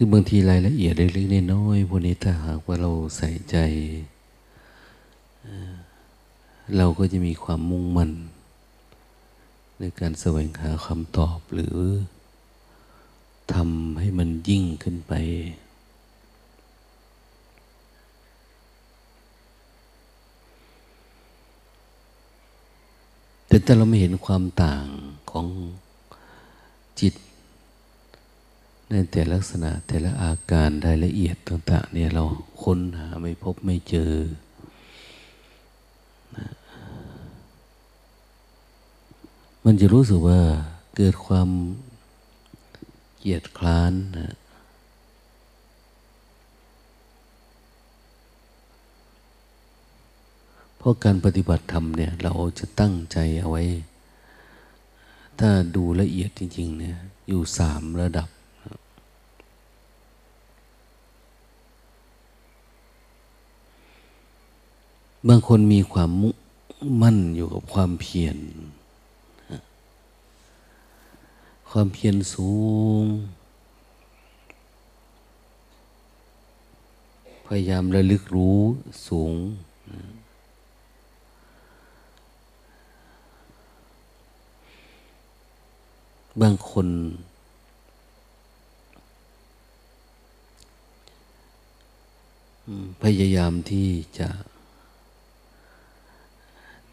คือบางทีรายละเอียดเล็กๆน้อยๆพวกนี้ถ้าหากว่าเราใส่ใจ เราก็จะมีความมุ่งมั่นในการแสวงหาคำตอบหรือทำให้มันยิ่งขึ้นไป แต่ถ้าเราไม่เห็นความต่างของจิต ในแต่ลักษณะแต่ละอาการรายละเอียดต่าง ๆ เนี่ยเราค้นหาไม่พบไม่เจอมันจะรู้สึกว่าเกิดความเกียดคร้านนะเพราะการปฏิบัติธรรมเนี่ย เราจะตั้งใจเอาไว้ ถ้าดูละเอียดจริง ๆ เนี่ย อยู่สามระดับ บางคนมีความมุ่งมั่นอยู่กับความเพียร ความเพียรสูง พยายามระลึกรู้สูง บางคน พยายามที่จะ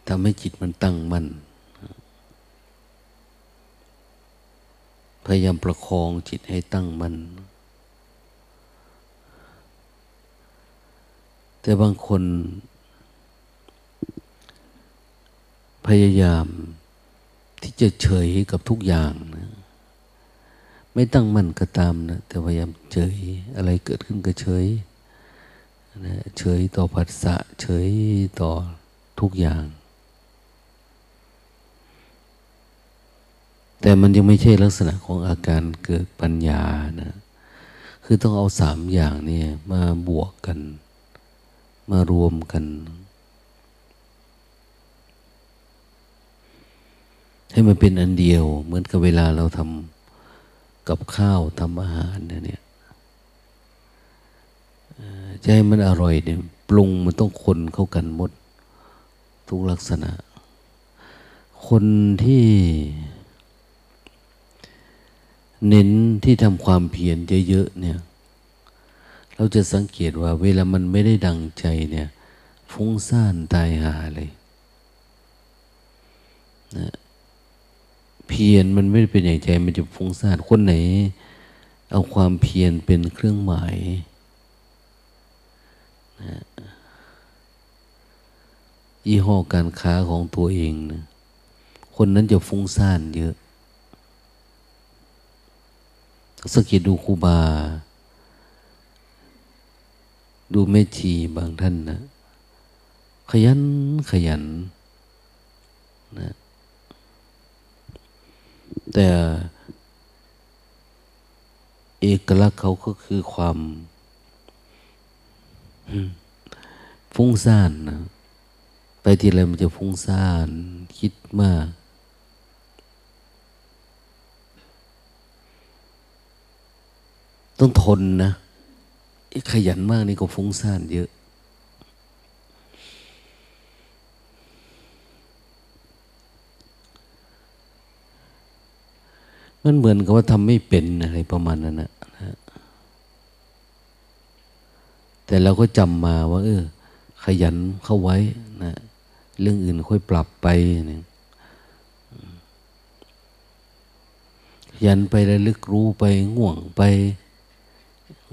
ทำให้จิตมันตั้งมั่นพยายามประคองจิตให้ตั้งมัน่นแต่บางคน พยายามที่จะเฉยกับทุกอย่างนะไม่ตั้งมั่นก็ตามนะแต่พยายามเฉยอะไรเกิดขึ้นก็เฉยนะเฉยต่อผัสสะเฉยต่อทุกอย่าง แต่มันยังไม่ใช่ลักษณะของอาการเกิดปัญญานะ คือต้องเอาสามอย่างนี่มาบวกกัน มารวมกัน ให้มันเป็นอันเดียว เหมือนกับเวลาเราทำกับข้าวทำอาหารเนี่ยจะให้มันอร่อยเนี่ยปรุงมันต้องคนเข้ากันหมด ทุกลักษณะ คนที่ เน้นที่ทำความเพียรเยอะๆเนี่ย เราจะสังเกตว่า เวลามันไม่ได้ดังใจเนี่ย ฟุ้งซ่านตายหาเลยนะเพียรมันไม่เป็นอย่างใจ มันจะฟุ้งซ่านคนไหน เอาความเพียรเป็นเครื่องหมายนะยี่ห้อการค้าของตัวเองนะคนนั้นจะฟุ้งซ่านเยอะ สังเกตดูครูบา ดูแม่ชีบางท่านนะ ขยันขยันนะแต่เอกลักษณ์เขาก็คือความฟุ้งซ่านนะไปทีไรมันจะฟุ้งซ่าน คิดมาก ต้องทนนะขยันมากนี่ก็ฟุ้งซ่านเยอะ มันเหมือนกับว่าทำไม่เป็นอะไรประมาณนั้นนะแต่เราก็จำมาว่า เออ ขยันเข้าไว้นะเรื่องอื่นค่อยปรับไปนะขยันไปแล้วลึกรู้ไปง่วงไป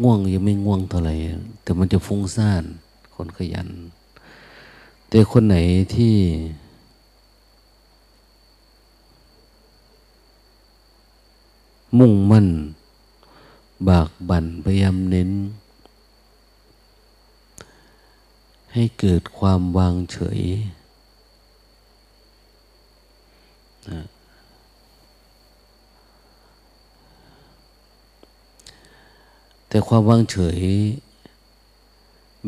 ง่วงยังไม่ง่วงเท่าไหร่แต่มันจะฟุ้งซ่าน คนขยัน แต่คนไหนที่มุ่งมั่น บากบั่นพยายามเน้น ให้เกิดความวางเฉยนะ แต่ความวางเฉย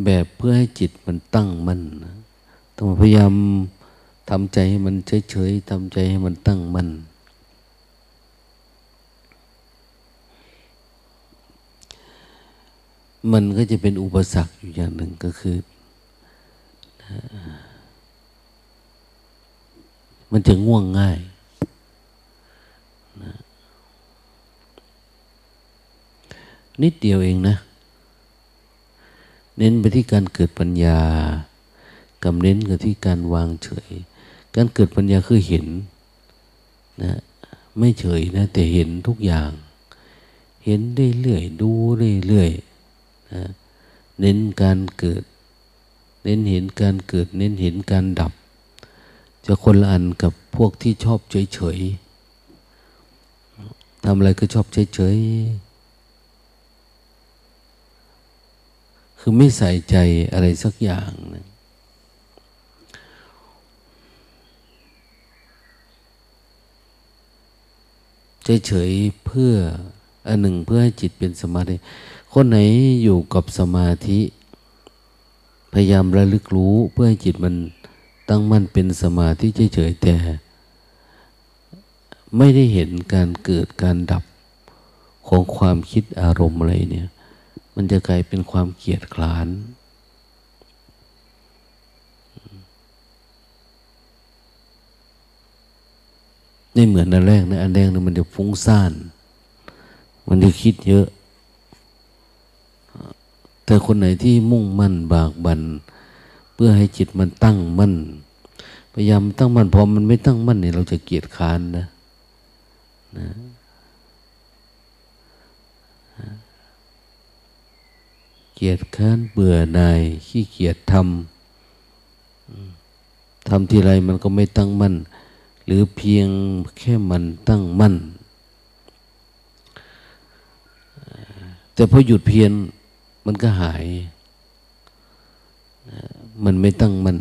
แบบเพื่อให้จิตมันตั้งมั่นนะต้องพยายามทำใจให้มันเฉยๆทำใจให้มันตั้งมั่นมันก็จะเป็นอุปสรรคอยู่อย่างหนึ่งก็คือ มันจะง่วงง่ายนะ นิดเดียวเองนะ เน้นไปที่การเกิดปัญญากับเน้นกับที่การวางเฉย การเกิดปัญญาคือเห็นนะไม่เฉยนะ แต่เห็นทุกอย่าง เห็นได้เรื่อยดูเรื่อยนะเน้นการเกิด เน้นเห็นการเกิด เน้นเห็นการดับ จะคนละอันกับพวกที่ชอบเฉยเฉยทำอะไรก็ชอบเฉยเฉย คือไม่ใส่ใจอะไรสักอย่างนะเฉยๆเพื่ออันหนึ่งเพื่อให้จิตเป็นสมาธิ คนไหนอยู่กับสมาธิ พยายามระลึกรู้เพื่อให้จิตมันตั้งมั่นเป็นสมาธิเฉยๆแต่ ไม่ได้เห็นการเกิดการดับของความคิดอารมณ์อะไรเนี่ย มันจะกลายเป็นความเกียดคร้านนี่เหมือนอันแรกนะอันแรกนะมันจะฟุ้งซ่าน มันจะคิดเยอะ แต่คนไหนที่มุ่งมั่นบากบันเพื่อให้จิตมันตั้งมั่นพยายามตั้งมั่นพอมันไม่ตั้งมั่นเนี่ยเราจะเกียดค้านนะนะ กียดค้านเบื่อหน่ายขี้เกียจทำทำทีไรมันก็ไม่ตั้งมั่น หรือเพียงแค่มันตั้งมั่น แต่พอหยุดเพียรมันก็หาย มันไม่ตั้งมั่น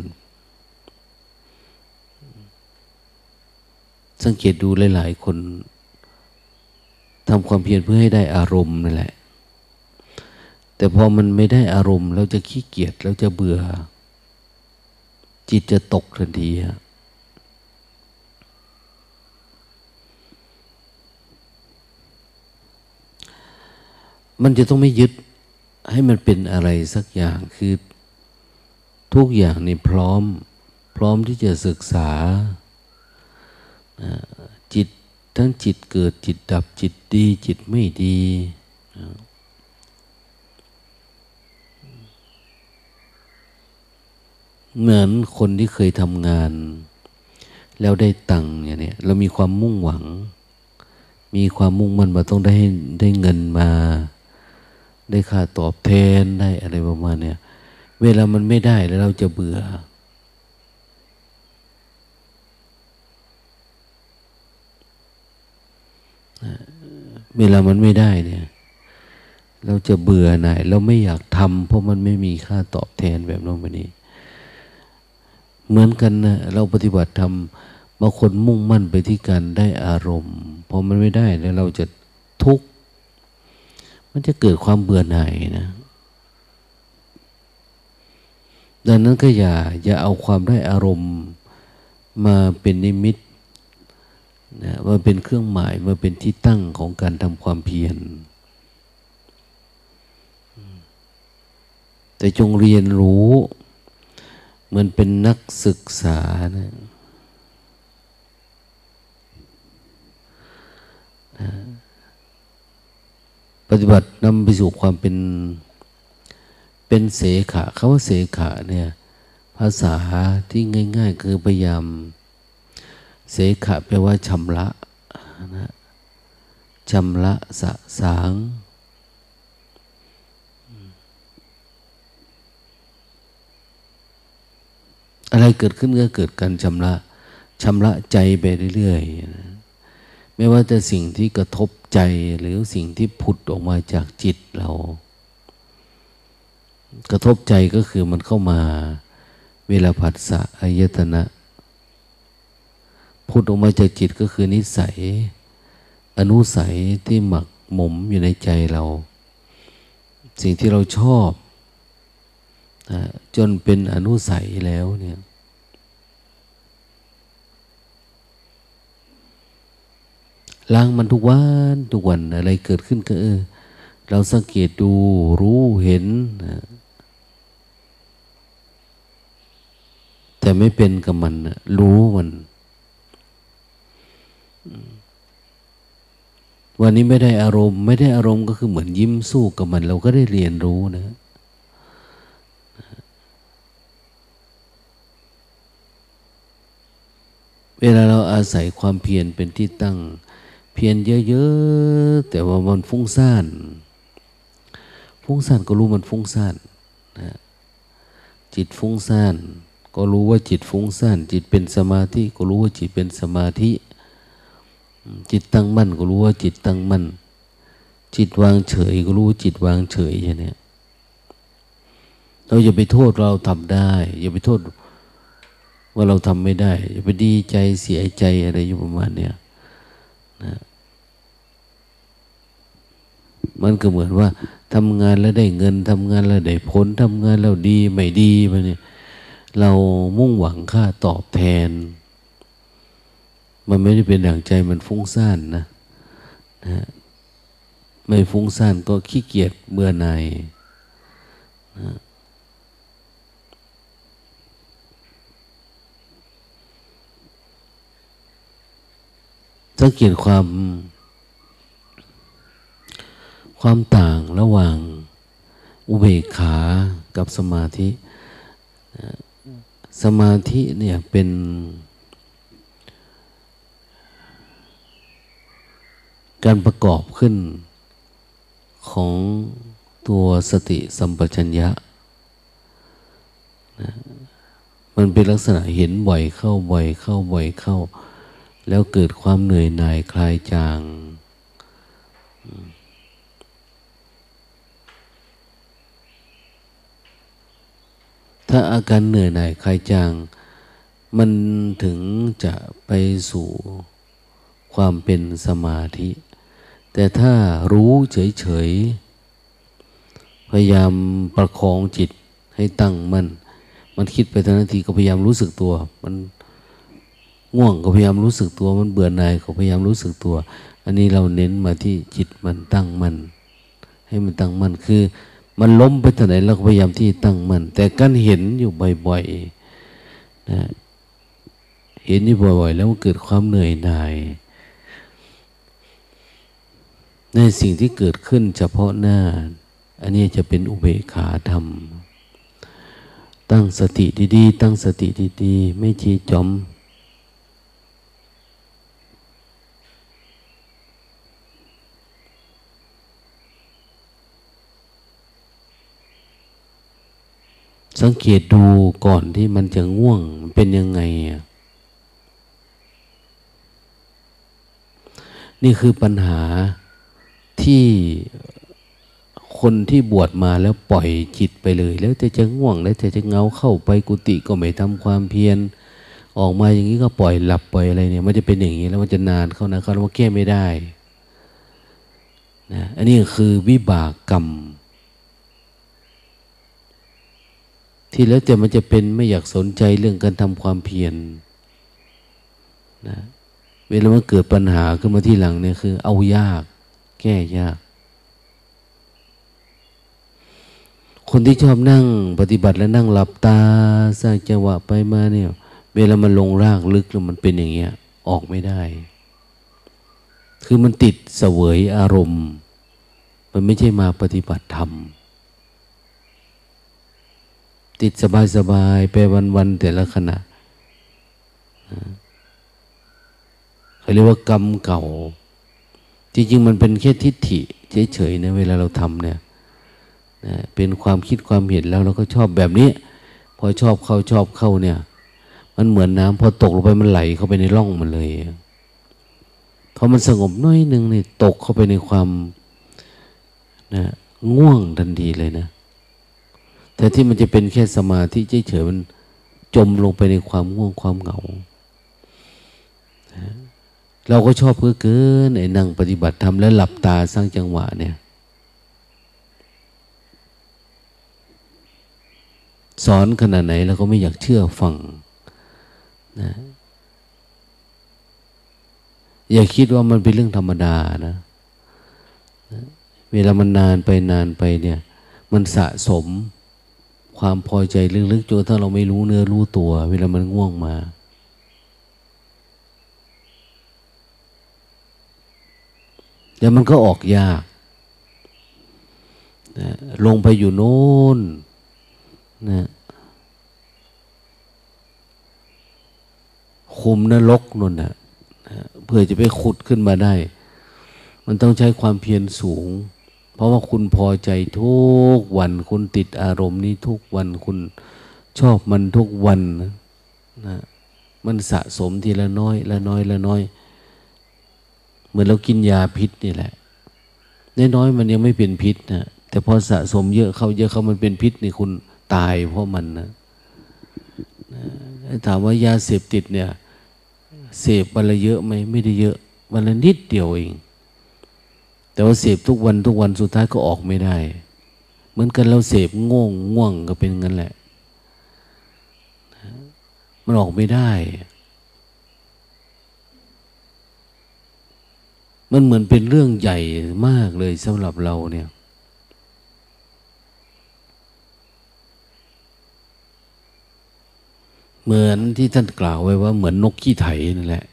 สังเกตดูหลาย ๆ คนทำความเพียรเพื่อให้ได้อารมณ์นั่นแหละ แต่พอมันไม่ได้อารมณ์ เราจะขี้เกียจเราจะเบื่อ จิตจะตกทันทีมันจะต้องไม่ยึดให้มันเป็นอะไรสักอย่างคือทุกอย่างนี่พร้อม พร้อมที่จะศึกษา จิตทั้งจิตเกิดจิตดับจิตดี จิตไม่ดี เหมือนคนที่เคยทำงาน แล้วได้ตังค์อย่างนี้เรามีความมุ่งหวัง มีความมุ่งมั่นว่าต้องได้ได้เงินมา ได้ค่าตอบแทนได้อะไรประมาณเนี้ยเวลามันไม่ได้แล้วเราจะเบื่อ เวลามันไม่ได้เนี่ย เราจะเบื่อหน่ายเราไม่อยากทำเพราะมันไม่มีค่าตอบแทนแบบนั้นแบบนี้ เหมือนกันนะเราปฏิบัติทำบางคนมุ่งมั่นไปที่การได้อารมณ์พอมันไม่ได้แล้วเราจะทุกข์มันจะเกิดความเบื่อหน่ายนะดังนั้นก็อย่าอย่าเอาความได้อารมณ์มาเป็นนิมิตนะมาเป็นเครื่องหมายมาเป็นที่ตั้งของการทำความเพียร แต่จงเรียนรู้ เหมือนเป็นนักศึกษานะนะปฏิบัตินำไปสู่ความเป็น เป็นเสขะคาว่าเสขะเนี่ย ภาษาที่ง่าย ๆ คือพยายาม เสขะแปลว่าชำระนะชำระสะสาง อะไรเกิดขึ้นก็เกิดการชำระชำระใจไปเรื่อยๆนะไม่ว่าจะสิ่งที่กระทบใจหรือสิ่งที่ผุดออกมาจากจิตเรา กระทบใจก็คือมันเข้ามาเวลาผัสสะอายตนะผุดออกมาจากจิตก็คือนิสัย อนุสัยที่หมักหมมอยู่ในใจเรา สิ่งที่เราชอบ จนเป็นอนุสัยแล้วเนี่ยล้างมันทุกวันทุกวันอะไรเกิดขึ้นก็เออ เราสังเกตดูรู้เห็น แต่ไม่เป็นกับมันรู้มัน วันนี้ไม่ได้อารมณ์ ไม่ได้อารมณ์ก็คือเหมือนยิ้มสู้กับมัน เราก็ได้เรียนรู้นะ เวลาเราอาศัยความเพียรเป็นที่ตั้ง เพียรเยอะๆแต่ว่ามันฟุ้งซ่านฟุ้งซ่านก็รู้มันฟุ้งซ่านนะจิตฟุ้งซ่านก็รู้ว่าจิตฟุ้งซ่านจิตเป็นสมาธิก็รู้ว่าจิตเป็นสมาธิ จิตตั้งมั่นก็รู้ว่าจิตตั้งมั่น จิตวางเฉยก็รู้ว่าจิตวางเฉยอย่างนี้เราอย่าไปโทษเราทำได้ อย่าไปโทษ ว่าเราทำไม่ได้อย่าไปดีใจเสียใจอะไรอยู่ประมาณเนี้ยนะมันก็เหมือนว่าทำงานแล้วได้เงินทำงานแล้วได้ผลทำงานแล้วดีไม่ดีไปเนี่ยเรามุ่งหวังค่าตอบแทน มันไม่ได้เป็นดั่งใจมันฟุ้งซ่านนะนะไม่ฟุ้งซ่านก็ขี้เกียจเบื่อหน่ายนะ สังเกตความ ความต่างระหว่างอุเบกขากับสมาธิ สมาธิเนี่ยเป็นการประกอบขึ้นของตัวสติสัมปชัญญะนะมันเป็นลักษณะเห็นบ่อยเข้าบ่อยเข้าบ่อยเข้า แล้วเกิดความเหนื่อยหน่ายคลายจาง ถ้าอาการเหนื่อยหน่ายคลายจาง มันถึงจะไปสู่ความเป็นสมาธิ แต่ถ้ารู้เฉยๆ พยายามประคองจิตให้ตั้งมัน่น มันคิดไปทันทีก็พยายามรู้สึกตัว มัน ง่วงก็พยายามรู้สึกตัวมันเบื่อหน่ายก็พยายามรู้สึกตัว อันนี้เราเน้นมาที่จิตมันตั้งมัน ให้มันตั้งมันคือ มันล้มไปทางไหนเราก็พยายามที่ตั้งมัน แต่การเห็นอยู่บ่อยๆนะเห็นอยู่บ่อยๆ แล้วมันเกิดความเหนื่อยหน่าย ในสิ่งที่เกิดขึ้นเฉพาะหน้า อันนี้จะเป็นอุเบกขาธรรม ตั้งสติดีๆ ตั้งสติดีๆ ไม่ชี้จอม สังเกตดูก่อนที่มันจะง่วงเป็นยังไงนี่คือปัญหาที่คนที่บวชมาแล้วปล่อยจิตไปเลย แล้วจะจะง่วงแล้วจะจะเงาเข้าไปกุฏิก็ไม่ทำความเพียรออกมาอย่างนี้ก็ปล่อยหลับปล่อยอะไรเนี่ย มันจะเป็นอย่างนี้แล้วมันจะนานเข้านะเขาว่าแก้ไม่ได้นะอันนี้คือวิบากกรรม ที่แล้วแต่มันจะเป็นไม่อยากสนใจเรื่องการทำความเพียรนะเวลามันเกิดปัญหาขึ้นมาที่หลังเนี่ยคือ เอายาก แก้ยาก คนที่ชอบนั่งปฏิบัติแล้วนั่งหลับตาสร้างจังหวะไปมาเนี่ย เวลามันลงรากลึกแล้วมันเป็นอย่างเงี้ย ออกไม่ได้ คือมันติดเสวยอารมณ์ มันไม่ใช่มาปฏิบัติธรรม ติดสบายสบายไปวันวันแต่ละขณะเขาเรียกว่ากรรมเก่า จริงๆมันเป็นแค่ทิฏฐิเฉยๆนะเวลาเราทำเนี่ยนะเป็นความคิดความเห็นแล้วเราก็ชอบแบบนี้ พอชอบเข้าชอบเข้าเนี่ย มันเหมือนน้ำพอตกลงไปมันไหลเข้าไปในร่องมันเลยพอมันสงบน้อยหนึ่งนี่ตกเข้าไปในความนะง่วงทันทีเลยนะ แต่ที่มันจะเป็นแค่สมาธิเฉยๆมันจมลงไปในความง่วงความเหงา เราก็ชอบเพื่อเกินไอ้นั่งปฏิบัติทำแล้วหลับตาสร้างจังหวะเนี่ยสอนขนาดไหนเราก็ไม่อยากเชื่อฟังนะอย่าคิดว่ามันเป็นเรื่องธรรมดานะเวเวลามันนานไปนานไปเนี่ย มันสะสม ความพอใจลึกๆจนถ้าเราไม่รู้เนื้อรู้ตัว เวลามันง่วงมาเดี๋ยวมันก็ออกยากนะลงไปอยู่โน้นนะคุมนรกนั่นนะเพื่อจะไปขุดขึ้นมาได้ มันต้องใช้ความเพียรสูง เพราะว่าคุณพอใจทุกวัน คุณติดอารมณ์นี้ทุกวันคุณชอบมันทุกวันนะมันสะสมทีละน้อย ละน้อย ละน้อย เหมือนเรากินยาพิษนี่แหละน้อยๆมันยังไม่เป็นพิษนะแต่พอสะสมเยอะเข้าเยอะเข้ามันเป็นพิษนี่คุณตายเพราะมันนะถามว่ายาเสพติดเนี่ย เสพวันละเยอะไหมไม่ได้เยอะวันละนิดเดียวเอง แต่ว่าเสพทุกวันทุกวันสุดท้ายก็ออกไม่ได้ เหมือนกันเราเสพง่วงง่วงก็เป็นงั้นแหละ มันออกไม่ได้ มันเหมือนเป็นเรื่องใหญ่มากเลยสำหรับเราเนี่ยเหมือนที่ท่านกล่าวไว้ว่าเหมือนนกขี้ไถนั่นแหละ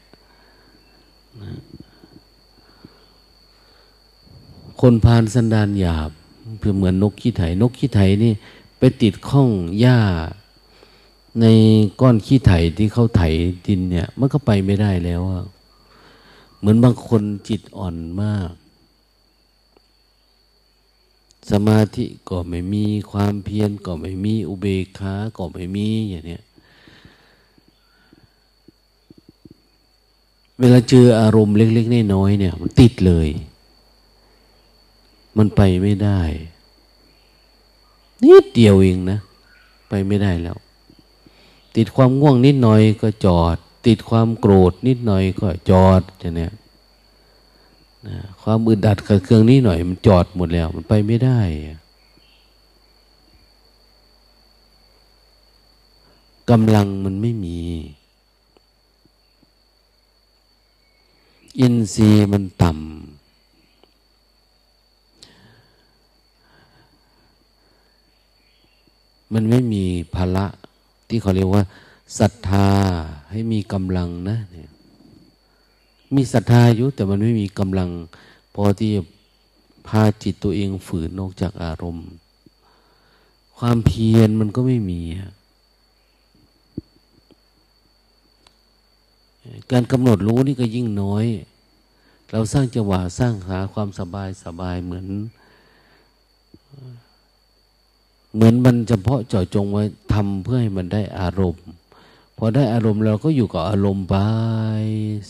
คนพานสันดานหยาบเพื่อเหมือนนกขี้ไถนกขี้ไถนี่ไปติดข้องหญ้า ในก้อนขี้ไถที่เขาไถดินเนี่ย มันก็ไปไม่ได้แล้วเหมือนบางคนจิตอ่อนมาก สมาธิก็ไม่มีความเพียรก็ไม่มีอุเบกขาก็ไม่มีอย่างเนี้ยเวลาเจออารมณ์เล็ก ๆ น้อยๆเนี่ย มันติดเลย มันไปไม่ได้นิดเดียวเองนะ ไปไม่ได้แล้ว ติดความง่วงนิดหน่อยก็จอด ติดความโกรธนิดหน่อยก็จอดจะเนี่ยนะความอึดอัดกับเครื่องนี้หน่อย มันจอดหมดแล้ว มันไปไม่ได้ กำลังมันไม่มี อินทรีย์มันต่ำ มันไม่มีภาระที่เขาเรียกว่าศรัทธาให้มีกำลังนะเนี่ยมีศรัทธาอยู่แต่มันไม่มีกำลัง พอที่พาจิตตัวเองฝืนนอกจากอารมณ์ ความเพียรมันก็ไม่มี การกำหนดรู้นี่ก็ยิ่งน้อย เราสร้างจังหวะสร้างหาความสบายสบายเหมือน เหมือนมันเฉพาะเจาะจงไว้ทำเพื่อให้มันได้อารมณ์ พอได้อารมณ์เราก็อยู่กับอารมณ์ไป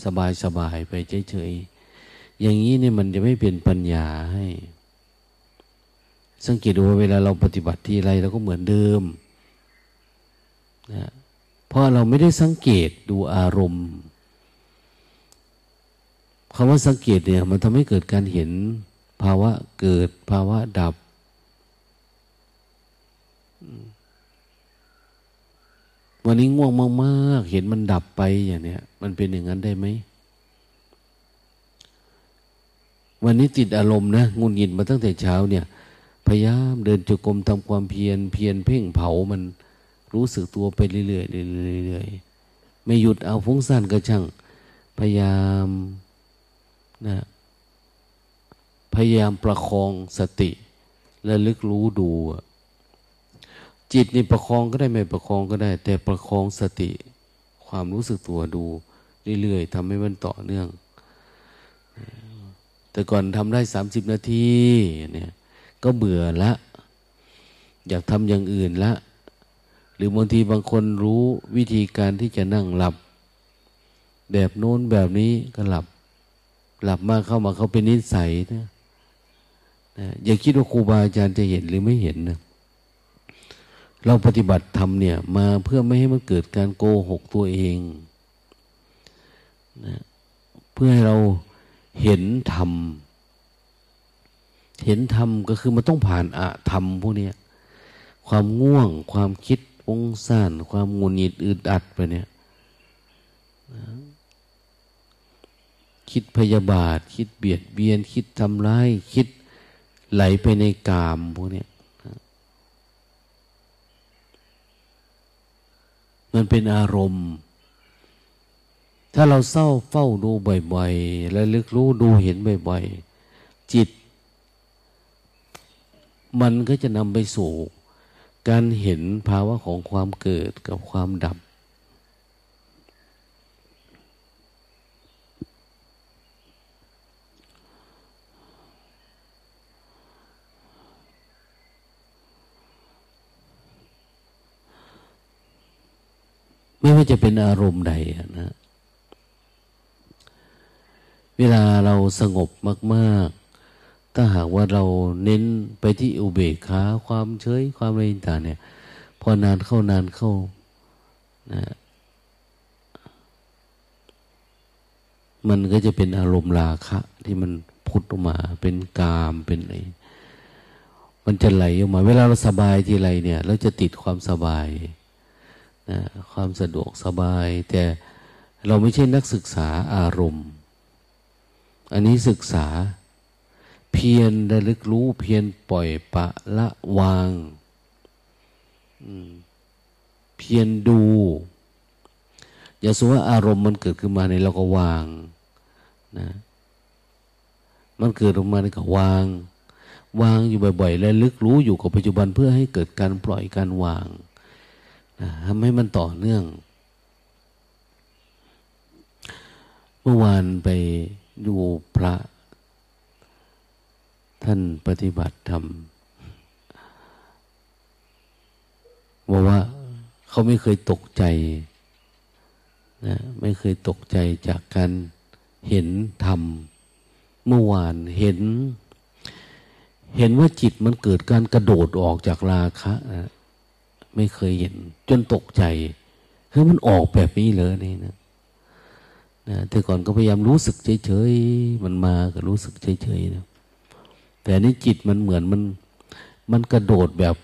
สบายสบายไปเฉยๆอย่างนี้เนี่ยมันจะไม่เป็นปัญญาให้ สังเกตดูว่าเวลาเราปฏิบัติที่ไรเราก็เหมือนเดิมนะเพราะเราไม่ได้สังเกตดูอารมณ์คำว่าสังเกตเนี่ย มันทำให้เกิดการเห็นภาวะเกิดภาวะดับ วันนี้ง่วงมากๆ เห็นมันดับไปอย่างเนี้ย มันเป็นอย่างนั้นได้ไหม วันนี้ติดอารมณ์นะงุนงิดมาตั้งแต่เช้าเนี่ย พยายามเดินจุกรมทำความเพียร เพียรเพ่งเผามันรู้สึกตัวไปเรื่อยๆเรื่อยๆไม่หยุดเอาฟุ้งซ่านกระช่าง พยายามนะพยายามประคองสติและลึกรู้ดู จิตนี่ประคองก็ได้ไม่ประคองก็ได้ แต่ประคองสติ ความรู้สึกตัวดู เรื่อยๆทำให้มันต่อเนื่อง แต่ก่อนทำได้สามสิบนาทีเนี่ยก็เบื่อละ อยากทำอย่างอื่นละ หรือบางทีบางคนรู้วิธีการที่จะนั่งหลับ แบบโน้นแบบนี้ก็หลับ หลับมากเข้ามาเขาเป็นนิสัยนะนะอย่าคิดว่าครูบาอาจารย์จะเห็นหรือไม่เห็นนะ เราปฏิบัติธรรมเนี่ย มาเพื่อไม่ให้มันเกิดการโกหกตัวเองนะเพื่อให้เราเห็นธรรม เห็นธรรมก็คือมันต้องผ่านอะธรรมพวกนี้ความง่วง ความคิดองซ่านความงุนหงิดอึดอัดไปเนี่ยนะคิดพยาบาท คิดเบียดเบียน คิดทำร้าย คิดไหลไปในกามพวกนี้ มันเป็นอารมณ์ ถ้าเราเศร้าเฝ้าดูบ่อยๆ และลึกรู้ดูเห็นบ่อยๆ จิต มันก็จะนำไปสู่ การเห็นภาวะของความเกิดกับความดับ ไม่ว่าจะเป็นอารมณ์ใดนะ เวลาเราสงบมาก ๆ ถ้าหากว่าเราเน้นไปที่อุเบกขาความเฉยความอะไรต่างเนี่ย พอนานเข้านานเข้านะมันก็จะเป็นอารมณ์ราคะ ที่มันพุทออกมา เป็นกามเป็นอะไรมันจะไหลออกมา เวลาเราสบายทีไรเนี่ย เราจะติดความสบาย ความสะดวกสบาย แต่เราไม่ใช่นักศึกษาอารมณ์ อันนี้ศึกษาเพียรระลึกรู้เพียรปล่อยปะละวางเพียรดู อย่าสมว่าอารมณ์มันเกิดขึ้นมาในเราก็วางนะมันเกิดออกมาในก็วาง วางอยู่บ่อยๆและลึกรู้อยู่กับปัจจุบันเพื่อให้เกิดการปล่อยการวาง ทำให้มันต่อเนื่อง เมื่อวานไปดูพระ ท่านปฏิบัติธรรมบอกว่าเขาไม่เคยตกใจนะไม่เคยตกใจจากการเห็นธรรม เมื่อวานเห็น เห็นว่าจิตมันเกิดการกระโดดออกจากราคะนะ ไม่เคยเห็น จนตกใจเฮ้ยมันออกแบบนี้เลยนี่นะนะแต่ก่อนก็พยายามรู้สึกเฉยๆมันมาก็รู้สึกเฉยๆนะแต่นี้จิตมันเหมือนมัน มันกระโดดแบบ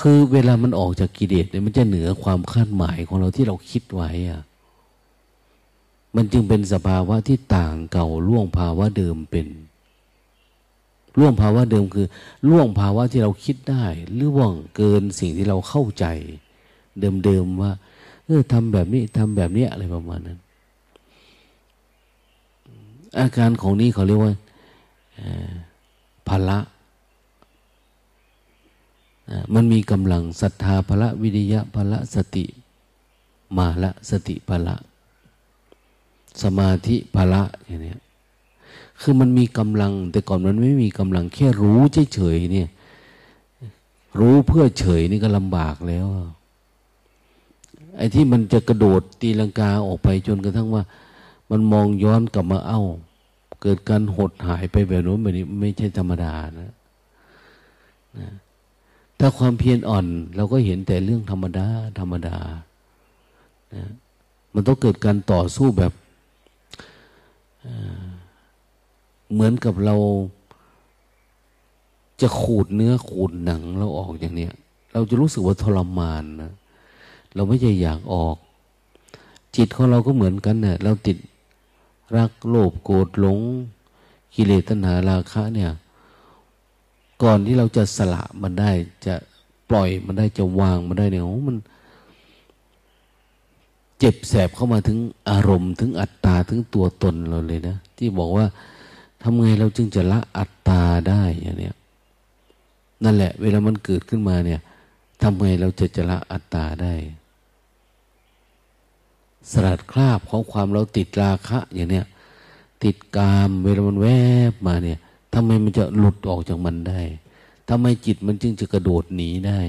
คือเวลามันออกจากกิเลสเนี่ยมันจะเหนือความคาดหมายของเราที่เราคิดไว้อะมันจึงเป็นสภาวะที่ต่างเก่าล่วงภาวะเดิมเป็น ล่วงภาวะเดิมคือ ล่วงภาวะที่เราคิดได้ล่วงเกินสิ่งที่เราเข้าใจ เดิมๆว่าเออทำแบบนี้ทำแบบนี้อะไรประมาณนั้น อาการของนี้เขาเรียกว่าพละมันมีกำลังศรัทธาพละวิริยะพละสติ มาละสติพละ สมาธิพละอย่างนี้ คือมันมีกำลัง แต่ก่อนมันไม่มีกำลัง แค่รู้เฉยๆเนี่ย รู้เพื่อเฉยนี่ก็ลำบากแล้ว ไอ้ที่มันจะกระโดดตีลังกาออกไปจนกระทั่งว่า มันมองย้อนกลับมาเอา้า เกิดการหดหายไปแบบนู้นแบบนี้ไม่ใช่ธรรมดานะนะถ้าความเพียรอ่อน เราก็เห็นแต่เรื่องธรรมดา ธรรมดานะมันต้องเกิดการต่อสู้แบบ เหมือนกับเรา จะขูดเนื้อขูดหนังเราออกอย่างเนี้ย เราจะรู้สึกว่าทรมานนะเราไม่ใช่อยากออก จิตของเราก็เหมือนกันเนี่ยเราติดรักโลภโกรธหลง กิเลสตัณหาราคะเนี่ย ก่อนที่เราจะสละมันได้ จะปล่อยมันได้จะวางมันได้เนี่ยโอ้มันเจ็บแสบเข้ามาถึงอารมณ์ถึงอัตตาถึงตัวตนเราเลยนะ ที่บอกว่า ทำไงเราจึงจะละอัตตาได้อย่างเนี้ยนั่นแหละ เวลามันเกิดขึ้นมาเนี่ยทำไงเราจะจะละอัตตาได้ สลัดคราบของความเราติดราคะ อย่างเนี้ยติดกาม เวลามันแวบมาเนี่ยทำไมมันจะหลุดออกจากมันได้ทำไมจิตมันจึงจะกระโดดหนีได้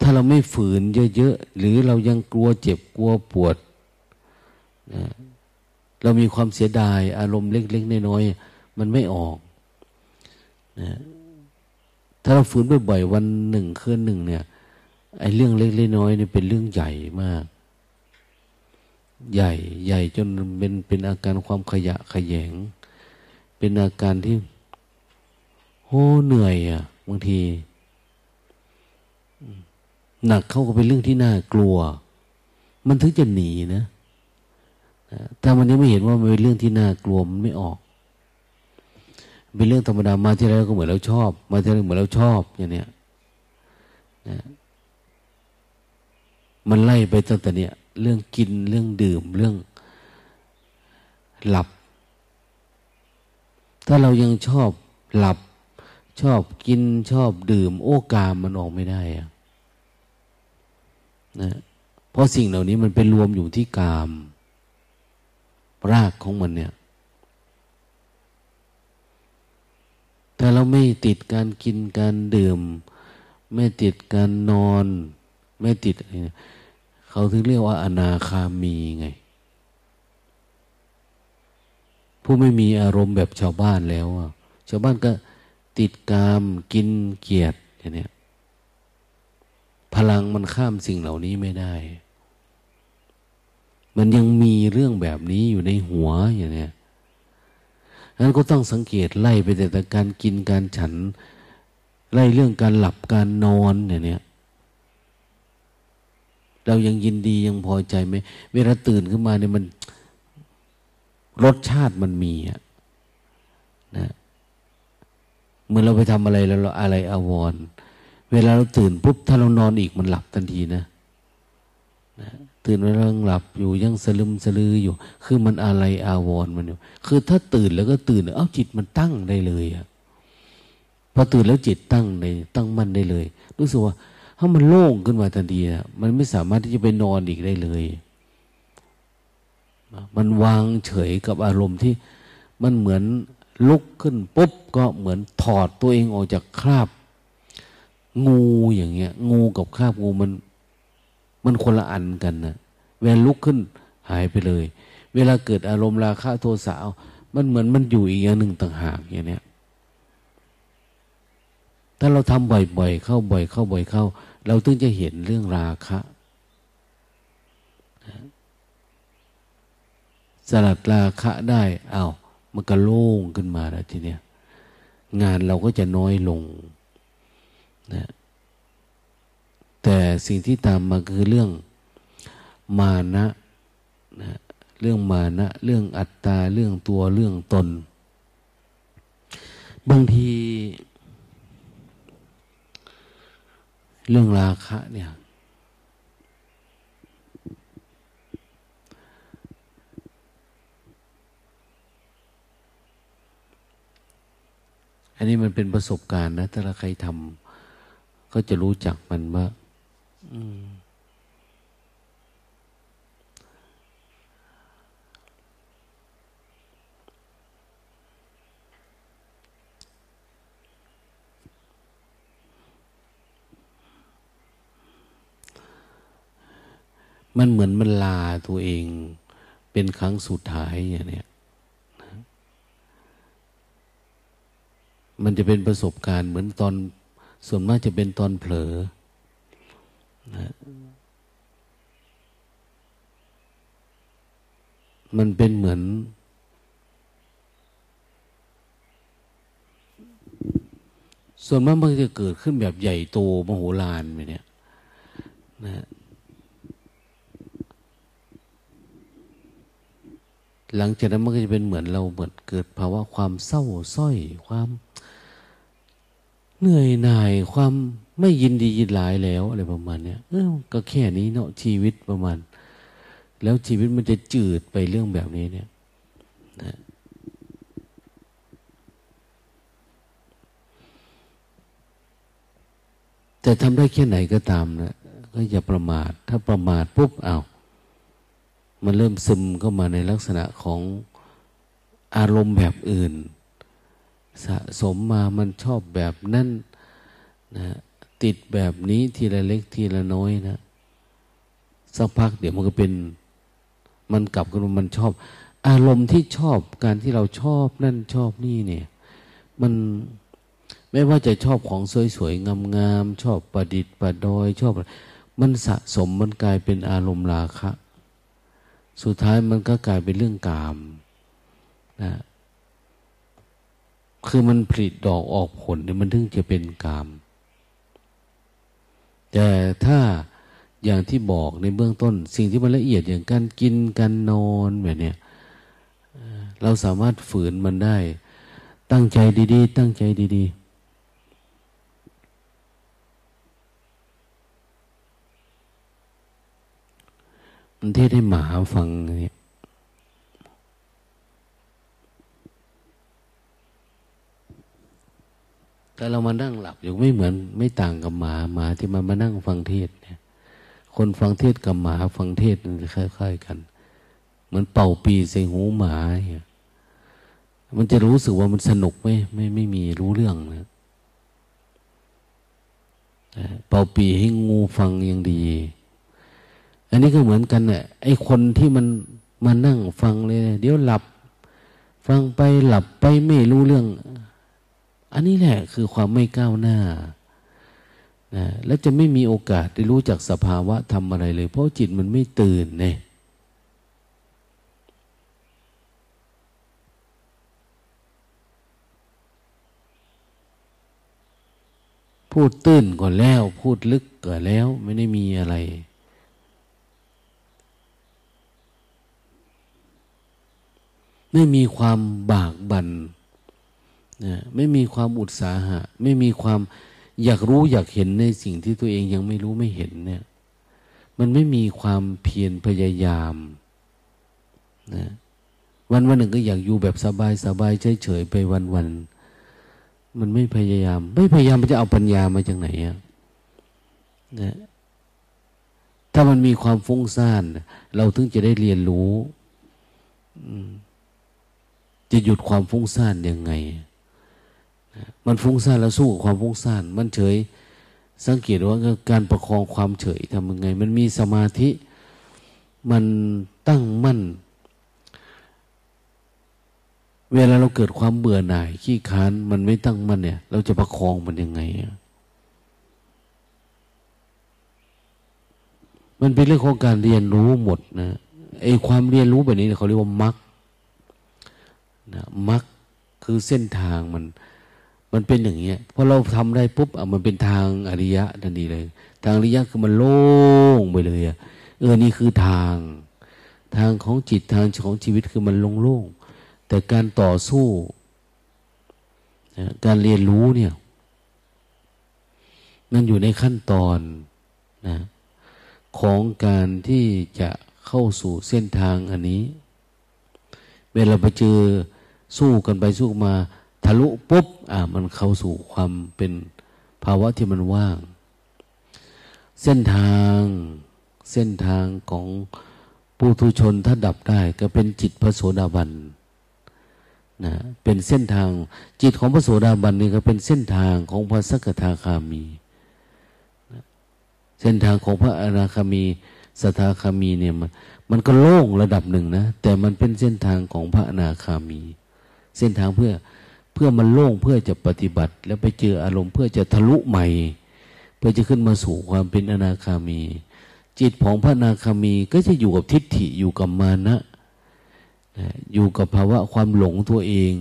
ถ้าเราไม่ฝืนเยอะๆ หรือเรายังกลัวเจ็บกลัวปวด เรามีความเสียดายอารมณ์เล็กๆน้อยๆมันไม่ออกนะถ้าเราฝืนบ่อยๆวันหนึ่งคืนหนึ่งเนี่ยไอ้เรื่องเล็กๆน้อยๆนี่เป็นเรื่องใหญ่มาก ใหญ่ใหญ่จนเป็นเป็นอาการความขยะขยง เป็นอาการที่โหเหนื่อยอะบางทีหนักเข้าก็เป็นเรื่องที่น่ากลัว มันถึงจะหนีนะ ถ้ามันยังไม่เห็นว่ามันเป็นเรื่องที่น่ากลัวมันไม่ออก เป็นเรื่องธรรมดามาที่ไรก็เหมือนเราชอบ มาที่ไรเหมือนเราชอบอย่างเนี้ยนะมันไล่ไปตั้งแต่เนี้ยเรื่องกินเรื่องดื่มเรื่องหลับ ถ้าเรายังชอบหลับ ชอบกินชอบดื่ม โอกามมันออกไม่ได้อะนะเพราะสิ่งเหล่านี้มันเป็นรวมอยู่ที่กาม รากของมันเนี่ยแต่เราไม่ติดการกินการดื่ม ไม่ติดการนอน ไม่ติดอะไรเขาถึงเรียกว่า อนาคามีไง ผู้ไม่มีอารมณ์แบบชาวบ้านแล้วชาวบ้านก็ติดกามกินเกียรติอย่างนี้พลังมันข้ามสิ่งเหล่านี้ไม่ได้ มันยังมีเรื่องแบบนี้อยู่ในหัวอย่างนี้นั้นก็ต้องสังเกตไล่ไปแต่การกินการฉัน ไล่เรื่องการหลับการนอนเนี่ยเรายังยินดียังพอใจไหมเวลาตื่นขึ้นมาเนี่ยมันรสชาติมันมีอะนะเมื่อเราไปทำอะไรแล้วเราอะไรอาวร เวลาเราตื่นปุ๊บถ้าเรานอนอีกมันหลับทันทีนะนะตื่นแล้วยังหลับอยู่ยังสลึมสลืออยู่ คือมันอะไรอาวรมันอยู่ คือถ้าตื่นแล้วก็ตื่นเอ้าจิตมันตั้งได้เลยอะพอตื่นแล้วจิตตั้งในตั้งมั่นได้เลย รู้สึกว่าถ้ามันโล่งขึ้นมาทันทีนะมันไม่สามารถที่จะไปนอนอีกได้เลย มันวางเฉยกับอารมณ์ที่มันเหมือนลุกขึ้นปุ๊บก็เหมือนถอดตัวเองออกจากคราบ งูอย่างเงี้ย งูกับคราบงูมัน มันคนละอันกันนะเวลาลุกขึ้นหายไปเลย เวลาเกิดอารมณ์ราคะโทสะมันเหมือนมันอยู่อีกอย่างหนึ่งต่างหากอย่างเนี้ยถ้าเราทำบ่อยๆเข้าบ่อยเข้าบ่อยเข้า เราถึงจะเห็นเรื่องราคะสลัดราคะได้อา้าวมันก็โล่งขึ้นมาแล้วทีเนี้ยงานเราก็จะน้อยลงนะ แต่สิ่งที่ตามมาคือเรื่องมานะนะเรื่องมานะ เรื่องอัตตา เรื่องตัวเรื่องตน บางที เรื่องราคะเนี่ย อันนี้มันเป็นประสบการณ์นะ ถ้าใครทำก็จะรู้จักมันว่า มันเหมือนมันลาตัวเอง เป็นครั้งสุดท้ายอย่างเนี้ยมันจะเป็นประสบการณ์เหมือนตอนส่วนมากจะเป็นตอนเผลอ นะมันเป็นเหมือน ส่วนมากมันจะเกิดขึ้นแบบใหญ่โตมโหฬารไปเนี่ยนะหลังจากนั้นมันก็จะเป็นเหมือนเราเหมือนเกิดภาวะความเศร้าส้อย ความเหนื่อยหน่ายความ ไม่ยินดียินร้ายแล้วอะไรประมาณเนี้ยเออก็แค่นี้เนาะชีวิตประมาณ แล้วชีวิตมันจะจืดไปเรื่องแบบนี้เนี่ยนะแต่ทำได้แค่ไหนก็ตามนะก็อย่าประมาท ถ้าประมาทปุ๊บเอามันเริ่มซึมเข้ามาในลักษณะของอารมณ์แบบอื่น สะสมมามันชอบแบบนั่นนะ ติดแบบนี้ทีละเล็กทีละน้อยนะสักพักเดี๋ยวมันก็เป็น มันกลับกันมันชอบ อารมณ์ที่ชอบการที่เราชอบนั่นชอบนี่เนี่ย มันไม่ว่าจะชอบของสวยๆงามๆชอบประดิษฐ์ประดอย ชอบ มันสะสมมันกลายเป็นอารมณ์ราคะ สุดท้ายมันก็กลายเป็นเรื่องกามนะคือมันผลิดอกออกผลเนี่ยมันถึงจะเป็นกาม แต่ถ้าอย่างที่บอกในเบื้องต้น สิ่งที่มันละเอียดอย่างการกินการนอนแบบเนี้ยเราสามารถฝืนมันได้ ตั้งใจดีๆ ตั้งใจดีๆมันเทศให้หมาฟังเนี่ย แต่เรามานั่งหลับอยู่ไม่เหมือนไม่ต่างกับหมาหมาที่มันมานั่งฟังเทศเนี่ย คนฟังเทศกับหมาฟังเทศมันคล้ายๆกัน เหมือนเป่าปีใส่หูหมาเนี่ยมันจะรู้สึกว่ามันสนุกไหมไม่ไม่มีรู้เรื่องนะเป่าปีให้งูฟังยังดี อันนี้ก็เหมือนกันเนี่ยไอ้คนที่มันมานั่งฟังเลย เดี๋ยวหลับ ฟังไปหลับไปไม่รู้เรื่อง อันนี้แหละคือความไม่ก้าวหน้านะและจะไม่มีโอกาสได้รู้จักสภาวะทำอะไรเลย เพราะจิตมันไม่ตื่นเนี่ยพูดตื้นก่อนแล้ว พูดลึกก่อนแล้วไม่ได้มีอะไร ไม่มีความบากบัน่น นะไม่มีความอุตสาหะ ไม่มีความอยากรู้อยากเห็นในสิ่งที่ตัวเองยังไม่รู้ไม่เห็นเนี่ย มันไม่มีความเพียรพยายามนะวันวันหนึ่งก็อยากอยู่แบบสบายสบายเฉยเฉยไปวันวันมันไม่พยายาม ไม่พยายามมันจะเอาปัญญามาจากไหนอะนะถ้ามันมีความฟุ้งซ่าน เราถึงจะได้เรียนรู้จะหยุดความฟุ้งซ่านยังไง มันฟุ้งซ่านแล้วสู้กับความฟุ้งซ่านมันเฉย สังเกตว่าการประคองความเฉยทำยังไง มันมีสมาธิ มันตั้งมั่น เวลาเราเกิดความเบื่อหน่าย ขี้ค้านมันไม่ตั้งมั่นเนี่ย เราจะประคองมันยังไงมันเป็นเรื่องของการเรียนรู้หมดนะไอ้ความเรียนรู้แบบนี้เขาเรียกว่ามักนะมักคือเส้นทางมัน มันเป็นอย่างเงี้ยพอเราทำได้ปุ๊บอะมันเป็นทางอริยะทันทีเลย ทางอริยะคือมันโล่งไปเลยอะเออนี่คือทาง ทางของจิตทางของชีวิตคือมันโล่งๆแต่การต่อสู้การเรียนรู้เนี่ย มันอยู่ในขั้นตอนนะของการที่จะเข้าสู่เส้นทางอันนี้ เวลาไปเจอสู้กันไปสู้มา ทะลุปุ๊บอ่ามันเข้าสู่ความเป็นภาวะที่มันว่าง เส้นทางเส้นทางของปุถุชนถ้าดับได้ ก็เป็นจิตพระโสดาบันนะเป็นเส้นทางจิตของพระโสดาบันนี่ก็เป็นเส้นทางของพระสกทาคามีเส้นทางของพระอนาคามีสทาคามีเนี่ยมันมันก็โล่งระดับหนึ่งนะ แต่มันเป็นเส้นทางของพระอนาคามี เส้นทางเพื่อ พื่อมันโล่งเพื่อจะปฏิบัติ แล้วไปเจออารมณ์เพื่อจะทะลุใหม่ เพื่อจะขึ้นมาสู่ความเป็นอนาคามี จิตของพระอนาคามีก็จะอยู่กับทิฏฐิอยู่กับมานะ อยู่กับภาวะความหลงตัวเอง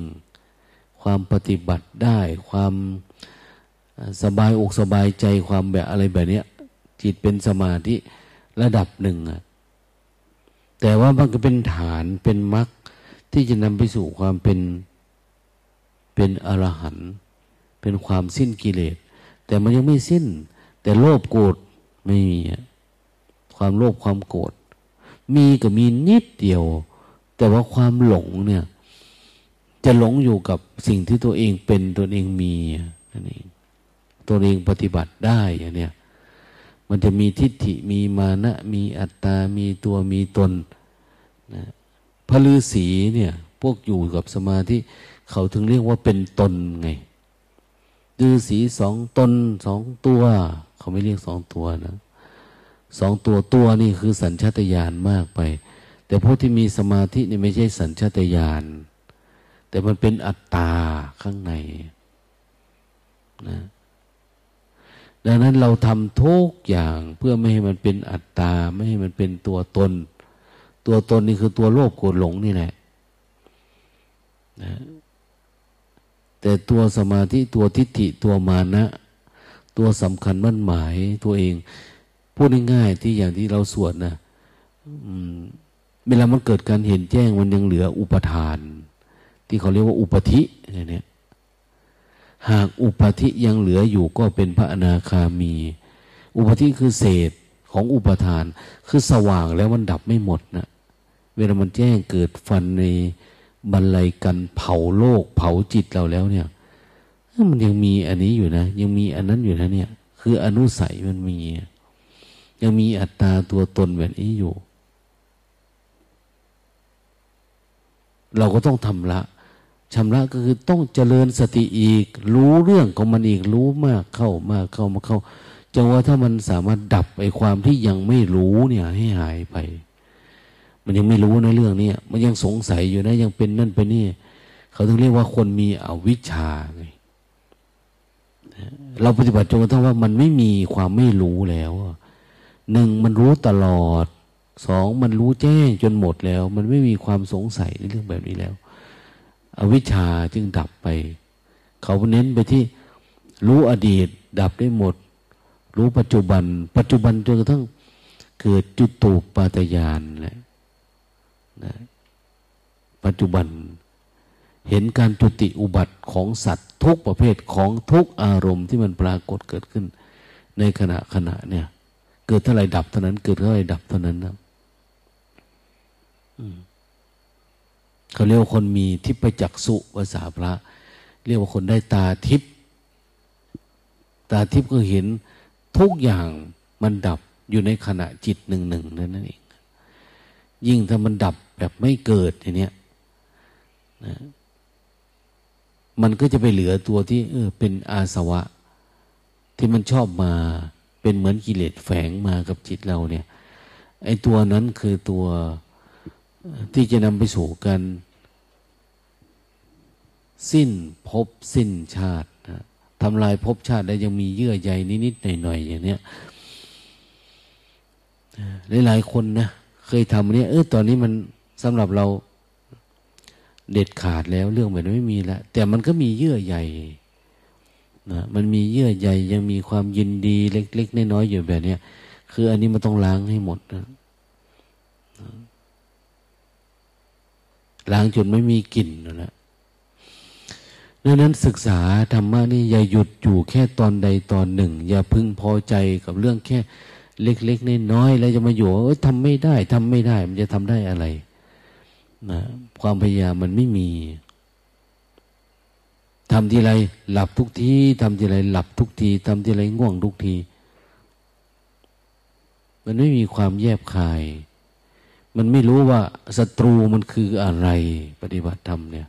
ความปฏิบัติได้ ความสบายอกสบายใจความแบบอะไรแบบนี้จิตเป็นสมาธิระดับหนึ่งอะแต่ว่ามันก็เป็นฐานเป็นมรรคที่จะนำไปสู่ความเป็น เป็นอรหันต์เป็นความสิ้นกิเลส แต่มันยังไม่สิ้น แต่โลภโกรธไม่มีความโลภความโกรธมีก็มีนิดเดียว แต่ว่าความหลงเนี่ย จะหลงอยู่กับสิ่งที่ตัวเองเป็นตัวเองมีนั่นเองตัวเองปฏิบัติได้อย่างเนี้ยมันจะมีทิฏฐิมีมานะ มีอัตตา มีตัวมีตนนะพระฤาษีเนี่ย พวกอยู่กับสมาธิ เขาถึงเรียกว่าเป็นตนไงฤาษีสองตนสองตัว เขาไม่เรียกสองตัวนะสองตัวตัวนี่คือสัญชาตญาณมากไป แต่พวกที่มีสมาธินี่ไม่ใช่สัญชาตญาณแต่มันเป็นอัตตาข้างในนะดังนั้นเราทำทุกอย่างเพื่อไม่ให้มันเป็นอัตตา ไม่ให้มันเป็นตัวตน ตัวตนนี่คือตัวโลภโกรธหลงนี่แหละนะ แต่ตัวสมาธิตัวทิฏฐิตัวมานะ ตัวสำคัญมั่นหมายตัวเอง พูดง่ายๆที่อย่างที่เราสวดนะเวลามันเกิดการเห็นแจ้งมันยังเหลืออุปทาน ที่เขาเรียกว่าอุปธิเนี่ยหากอุปธิยังเหลืออยู่ก็เป็นพระอนาคามี อุปธิคือเศษของอุปทาน คือสว่างแล้วมันดับไม่หมดนะเวลามันแจ้งเกิดฟันใน บรรลัยกันเผาโลก เผาจิตเราแล้วเนี่ยมันยังมีอันนี้อยู่นะ ยังมีอันนั้นอยู่นะเนี่ย คืออนุสัยมันมี ยังมีอัตตาตัวตนแบบนี้อยู่ เราก็ต้องทำละชำระก็คือต้องเจริญสติอีก รู้เรื่องของมันอีกรู้มากเข้ามากเข้ามาเข้าจังว่าถ้ามันสามารถดับไอ้ความที่ยังไม่รู้เนี่ยให้หายไป มันยังไม่รู้ในเรื่องนี้มันยังสงสัยอยู่นะ ยังเป็นนั่นเป็นนี่เขาต้องเรียกว่าคนมีอวิชชาไงเราปฏิบัติจนกระทั่งว่ามันไม่มีความไม่รู้แล้วหนึ่งมันรู้ตลอดสองมันรู้แจ้งจนหมดแล้ว มันไม่มีความสงสัยในเรื่องแบบนี้แล้ว อวิชชาจึงดับไป เขาเน้นไปที่รู้อดีต ดับได้หมด รู้ปัจจุบัน ปัจจุบันจนกระทั่งเกิดจุดตูปาตยานแหละ นะปัจจุบันเห็นการจุติอุบัติของสัตว์ทุกประเภทของทุกอารมณ์ที่มันปรากฏเกิดขึ้น ในขณะขณะเนี่ย เกิดเท่าไรดับเท่านั้น เกิดเท่าไรดับเท่านั้นนะเขาเรียกว่าคนมีทิพจักสุภาษาพระ เรียกว่าคนได้ตาทิพตาทิพก็เห็นทุกอย่างมันดับอยู่ในขณะจิตหนึ่งหนึ่งนั่นเอง ยิ่งถ้ามันดับแบบไม่เกิดอย่างนี้นะมันก็จะไปเหลือตัวที่ เออ เป็นอาสวะ ที่มันชอบมาเป็นเหมือนกิเลสแฝงมากับจิตเราเนี่ย ไอ้ตัวนั้นคือตัวที่จะนำไปสู่การสิ้นภพสิ้นชาตินะทำลายภพชาติแล้วยังมีเยื่อใยนิดๆหน่อยๆอย่างเนี้ยหลายๆคนนะ เคยทำเนี้ยเออตอนนี้มันสำหรับเราเด็ดขาดแล้วเรื่องแบบนี้ไม่มีแล้วแต่มันก็มีเยื่อใยนะมันมีเยื่อใยยังมีความยินดีเล็กๆน้อยๆอยู่แบบนี้คืออันนี้มันต้องล้างให้หมดนะล้างจนไม่มีกลิ่นนั่นแหละดังนั้นศึกษาธรรมะนี่อย่าหยุดอยู่แค่ตอนใดตอนหนึ่ง อย่าพึงพอใจกับเรื่องแค่ เล็กๆน้อยๆแล้วจะมาอยู่ว่าทำไม่ได้ทำไม่ได้ มันจะทำได้อะไรนะความพยายามมันไม่มีทำทีไรหลับทุกทีทำทีไรหลับทุกทีทำทีไรง่วงทุกที มันไม่มีความแยบคาย มันไม่รู้ว่าศัตรูมันคืออะไร ปฏิบัติธรรมเนี่ย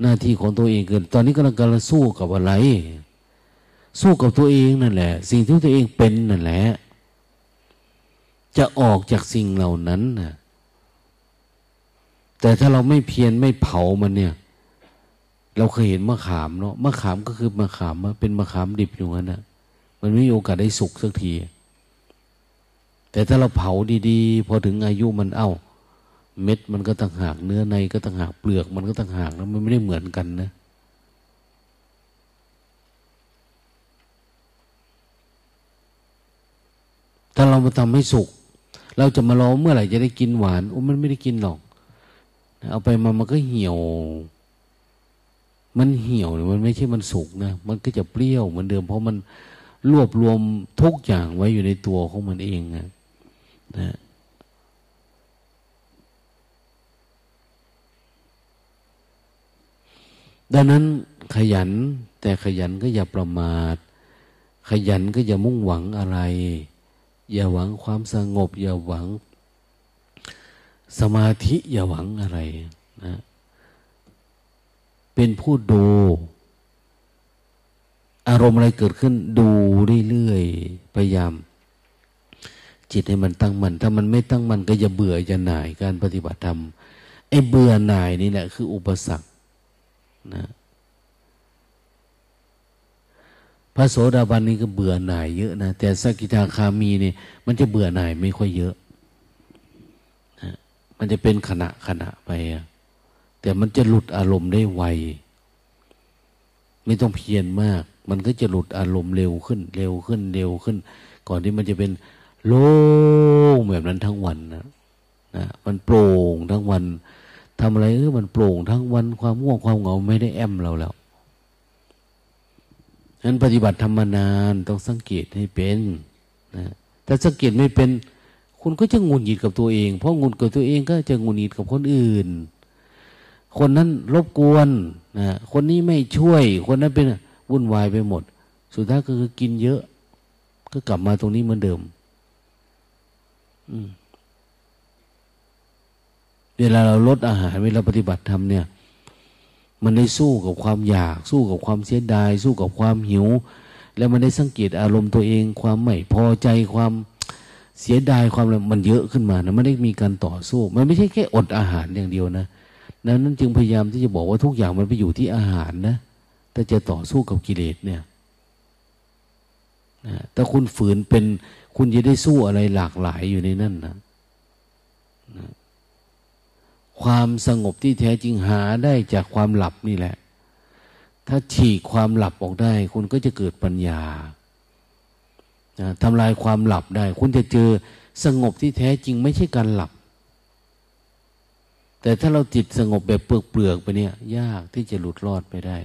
หน้าที่ของตัวเองเกิน ตอนนี้กำลังกำลังสู้กับอะไร สู้กับตัวเองนั่นแหละ สิ่งที่ตัวเองเป็นนั่นแหละ จะออกจากสิ่งเหล่านั้นนะแต่ถ้าเราไม่เพียรไม่เผามันเนี่ย เราเคยเห็นมะขามเนาะมะขามก็คือมะขามมาเป็นมะขามดิบอยู่งั้นนะมันไม่มีโอกาสได้สุกสักที แต่ถ้าเราเผาดีๆ พอถึงอายุมันเอา้า เม็ดมันก็ต่างหากเนื้อในก็ต่างหากเปลือกมันก็ต่างหากแล้วมันไม่ได้เหมือนกันนะ ถ้าเรามาทำให้สุก เราจะมารอเมื่อไหร่จะได้กินหวานโอ้มันไม่ได้กินหรอก เอาไปมามันก็เหี่ยว มันเหี่ยวมันไม่ใช่มันสุกนะ มันก็จะเปรี้ยวเหมือนเดิม เพราะมันรวบรวมทุกอย่างไว้อยู่ในตัวของมันเองนะนะดังนั้นขยัน แต่ขยันก็อย่าประมาท ขยันก็อย่ามุ่งหวังอะไร อย่าหวังความสงบ อย่าหวัง สมาธิอย่าหวังอะไรนะเป็นผู้ดู อารมณ์อะไรเกิดขึ้น ดูเรื่อยๆพยายาม จิตให้มันตั้งมัน ถ้ามันไม่ตั้งมันก็อย่าเบื่ออย่าหน่ายการปฏิบัติธรรมไอ้เบื่อหน่ายนี่แหละคืออุปสรรคนะพ ระโสดาบันนี่ก็เบื่อหน่ายเยอะนะแต่สกิทาคามีเนี่ยมันจะเบื่อหน่ายไม่ค่อยเยอะมันจะเป็นขณะขณะไปแต่มันจะหลุดอารมณ์ได้ไวไม่ต้องเพียรมาก มันก็จะหลุดอารมณ์เร็วขึ้น เร็วขึ้นเร็วขึ้น ก่อนที่มันจะเป็นโล่งแบบนั้นทั้งวันนะนะมันโปร่งทั้งวันทำอะไรเออมันโปร่งทั้งวันความง่วงความเหงาไม่ได้แอมเราแล้ว นั้นปฏิบัติธรรมนานต้องสังเกตให้เป็นนะถ้าสังเกตไม่เป็น คุณก็จะงุนหงิดกับตัวเอง เพราะงุนกับตัวเองก็จะงุนหงิดกับคนอื่น คนนั้นรบกวนนะคนนี้ไม่ช่วย คนนั้นเป็นวุ่นวายไปหมด สุดท้ายก็คือกินเยอะ ก็กลับมาตรงนี้เหมือนเดิม อืมเวลาเราลดอาหารเวลาปฏิบัติธรรมเนี่ย มันได้สู้กับความอยาก สู้กับความเสียดาย สู้กับความหิว แล้วมันได้สังเกตอารมณ์ตัวเอง ความไม่พอใจความเสียดายความอะไรมันเยอะขึ้นมานะมันได้มีการต่อสู้ มันไม่ใช่แค่อดอาหารอย่างเดียวนะนั้นจึงพยายามที่จะบอกว่าทุกอย่างมันไปอยู่ที่อาหารนะถ้าจะต่อสู้กับกิเลสเนี่ยนะถ้าคุณฝืนเป็นคุณจะได้สู้อะไรหลากหลายอยู่ในนั่นนะนะ ความสงบที่แท้จริงหาได้จากความหลับนี่แหละ ถ้าฉีกความหลับออกได้ คุณก็จะเกิดปัญญาทำลายความหลับได้ คุณจะเจอสงบที่แท้จริงไม่ใช่การหลับ แต่ถ้าเราจิตสงบแบบเปลือกเปลือกไปเนี่ย ยากที่จะหลุดรอดไปได้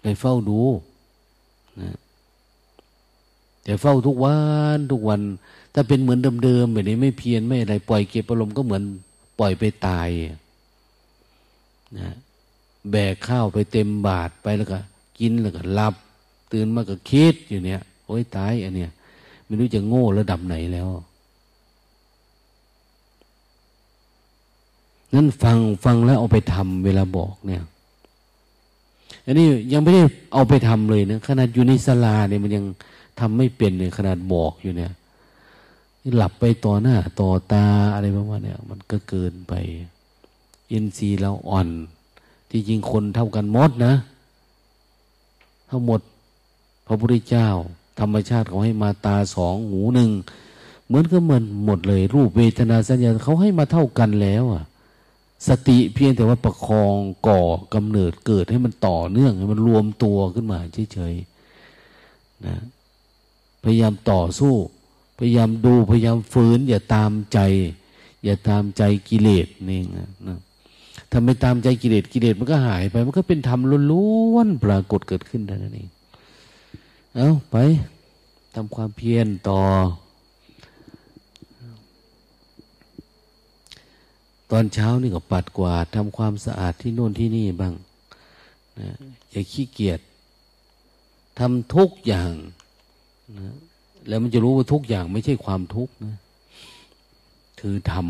ไปเฝ้าดูนะ แต่เฝ้าทุกวันทุกวัน ถ้าเป็นเหมือนเดิมๆแบบนี้ไม่เพียรไม่อะไร ปล่อยเก็บอารมณ์ก็เหมือนปล่อยไปตายนะแบกข้าวไปเต็มบาทไปแล้วก็ กินแล้วก็หลับ ตื่นมาก็คิดอยู่เนี่ยโอ้ยตายอันเนี้ยไม่รู้จะโง่ระดับไหนแล้วนั่นฟังฟังแล้วเอาไปทำเวลาบอกเนี่ย อันนี้ยังไม่ได้เอาไปทำเลยนะขนาดอยู่ในสลาเนี่ยมันยัง ทำไม่เป็นเนี่ยขนาดบอกอยู่เนี่ยหลับไปต่อหน้า ต่อตาอะไรประมาณเนี่ยมันก็เกินไปอินทรีย์เราอ่อน ที่จริงคนเท่ากันหมดนะทั้งหมดพระพุทธเจ้า ธรรมชาติเขาให้มาตาสองหูหนึ่งเหมือนก็เหมือนหมดเลย รูปเวทนาสัญญาเขาให้มาเท่ากันแล้วอะสติเพียงแต่ว่าประคองก่อกำเนิดเกิดให้มันต่อเนื่องให้มันรวมตัวขึ้นมาเฉยๆนะ พยายามต่อสู้ พยายามดูพยายามฝืน อย่าตามใจ อย่าตามใจกิเลสนี่นะถ้าไม่ตามใจกิเลสกิเลสมันก็หายไป มันก็เป็นธรรมล้วนๆปรากฏเกิดขึ้นเท่านั้นเองเอาไปทำความเพียรต่อ ตอนเช้านี่ก็ปัดกวาดทำความสะอาดที่โน่นที่นี่บ้างนะอย่าขี้เกียจทำทุกอย่าง นะแล้วมันจะรู้ว่าทุกอย่างไม่ใช่ความทุกข์นะ คือธรรม